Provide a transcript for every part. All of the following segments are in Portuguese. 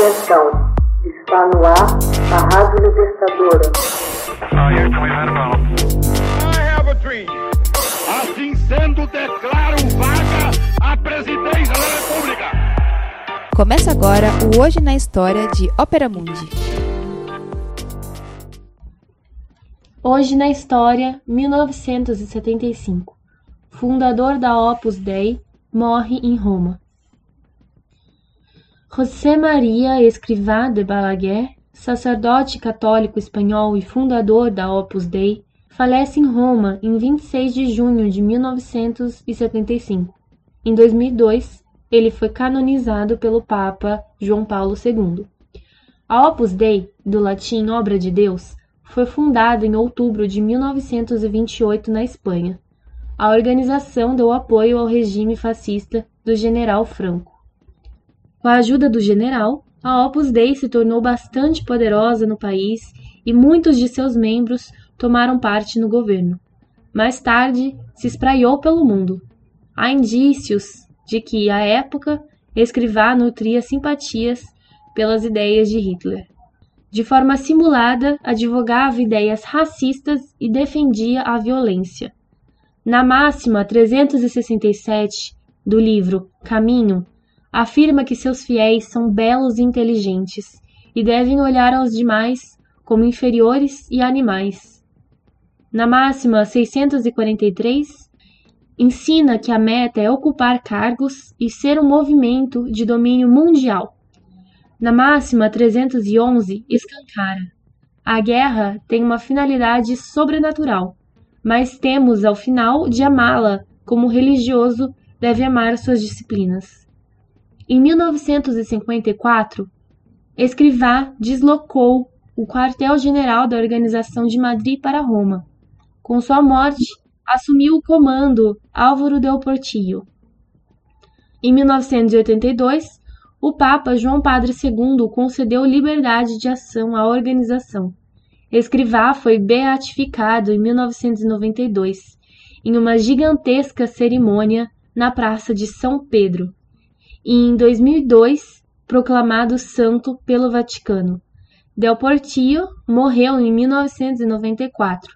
Atenção, está no ar a Rádio Libertadora. Assim sendo, declaro vaga a presidência da República. Começa agora o Hoje na História de Ópera Mundi. Hoje na História, 1975. Fundador da Opus Dei, morre em Roma. José Maria Escrivá de Balaguer, sacerdote católico espanhol e fundador da Opus Dei, falece em Roma em 26 de junho de 1975. Em 2002, ele foi canonizado pelo Papa João Paulo II. A Opus Dei, do latim Obra de Deus, foi fundada em outubro de 1928 na Espanha. A organização deu apoio ao regime fascista do general Franco. Com a ajuda do general, a Opus Dei se tornou bastante poderosa no país e muitos de seus membros tomaram parte no governo. Mais tarde, se espraiou pelo mundo. Há indícios de que, à época, Escrivá nutria simpatias pelas ideias de Hitler. De forma simulada, advogava ideias racistas e defendia a violência. Na máxima 367 do livro Caminho, afirma que seus fiéis são belos e inteligentes e devem olhar aos demais como inferiores e animais. Na máxima 643, ensina que a meta é ocupar cargos e ser um movimento de domínio mundial. Na máxima 311, escancara. A guerra tem uma finalidade sobrenatural, mas temos ao final de amá-la como o religioso deve amar suas disciplinas. Em 1954, Escrivá deslocou o quartel-general da organização de Madrid para Roma. Com sua morte, assumiu o comando Álvaro del Portillo. Em 1982, o Papa João Padre II concedeu liberdade de ação à organização. Escrivá foi beatificado em 1992, em uma gigantesca cerimônia na Praça de São Pedro, e em 2002 proclamado santo pelo Vaticano. Del Portillo morreu em 1994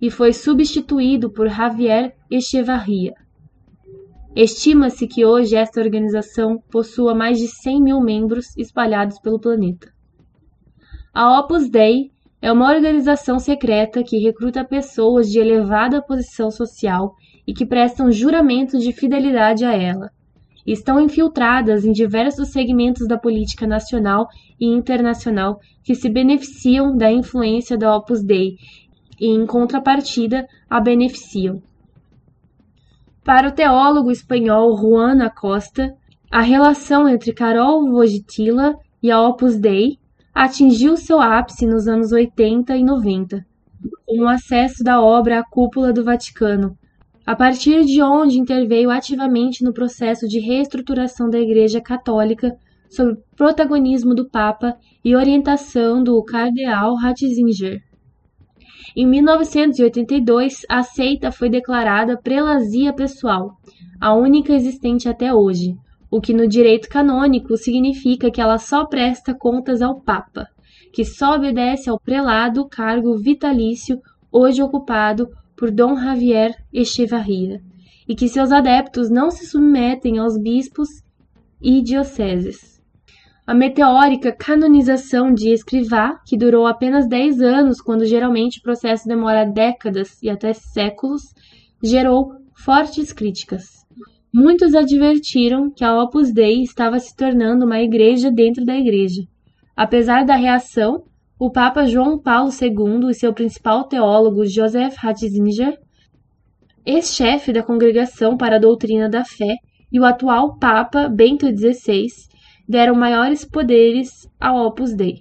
e foi substituído por Javier Echevarria. Estima-se que hoje esta organização possua mais de 100 mil membros espalhados pelo planeta. A Opus Dei é uma organização secreta que recruta pessoas de elevada posição social e que prestam juramento de fidelidade a ela. Estão infiltradas em diversos segmentos da política nacional e internacional que se beneficiam da influência da Opus Dei e, em contrapartida, a beneficiam. Para o teólogo espanhol Juan Acosta, a relação entre Carol Wojtyla e a Opus Dei atingiu seu ápice nos anos 80 e 90, com o acesso da obra à cúpula do Vaticano, a partir de onde interveio ativamente no processo de reestruturação da Igreja Católica sob protagonismo do Papa e orientação do Cardeal Ratzinger. Em 1982, a seita foi declarada prelazia pessoal, a única existente até hoje, o que no direito canônico significa que ela só presta contas ao Papa, que só obedece ao prelado cargo vitalício hoje ocupado por Dom Javier Echevarria, e que seus adeptos não se submetem aos bispos e dioceses. A meteórica canonização de Escrivá, que durou apenas 10 anos, quando geralmente o processo demora décadas e até séculos, gerou fortes críticas. Muitos advertiram que a Opus Dei estava se tornando uma igreja dentro da igreja. Apesar da reação, o Papa João Paulo II e seu principal teólogo Joseph Ratzinger, ex-chefe da Congregação para a Doutrina da Fé, e o atual Papa Bento XVI deram maiores poderes ao Opus Dei.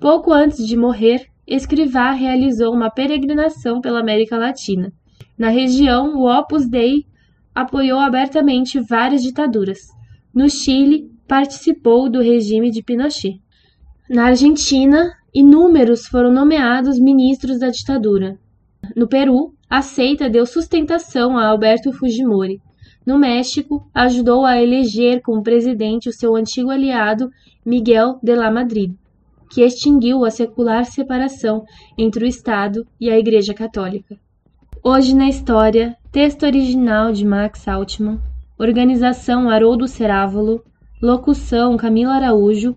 Pouco antes de morrer, Escrivá realizou uma peregrinação pela América Latina. Na região, o Opus Dei apoiou abertamente várias ditaduras. No Chile, participou do regime de Pinochet. Na Argentina, inúmeros foram nomeados ministros da ditadura. No Peru, a seita deu sustentação a Alberto Fujimori. No México, ajudou a eleger como presidente o seu antigo aliado Miguel de la Madrid, que extinguiu a secular separação entre o Estado e a Igreja Católica. Hoje na História, texto original de Max Altman, organização Haroldo Cerávolo, locução Camila Araújo,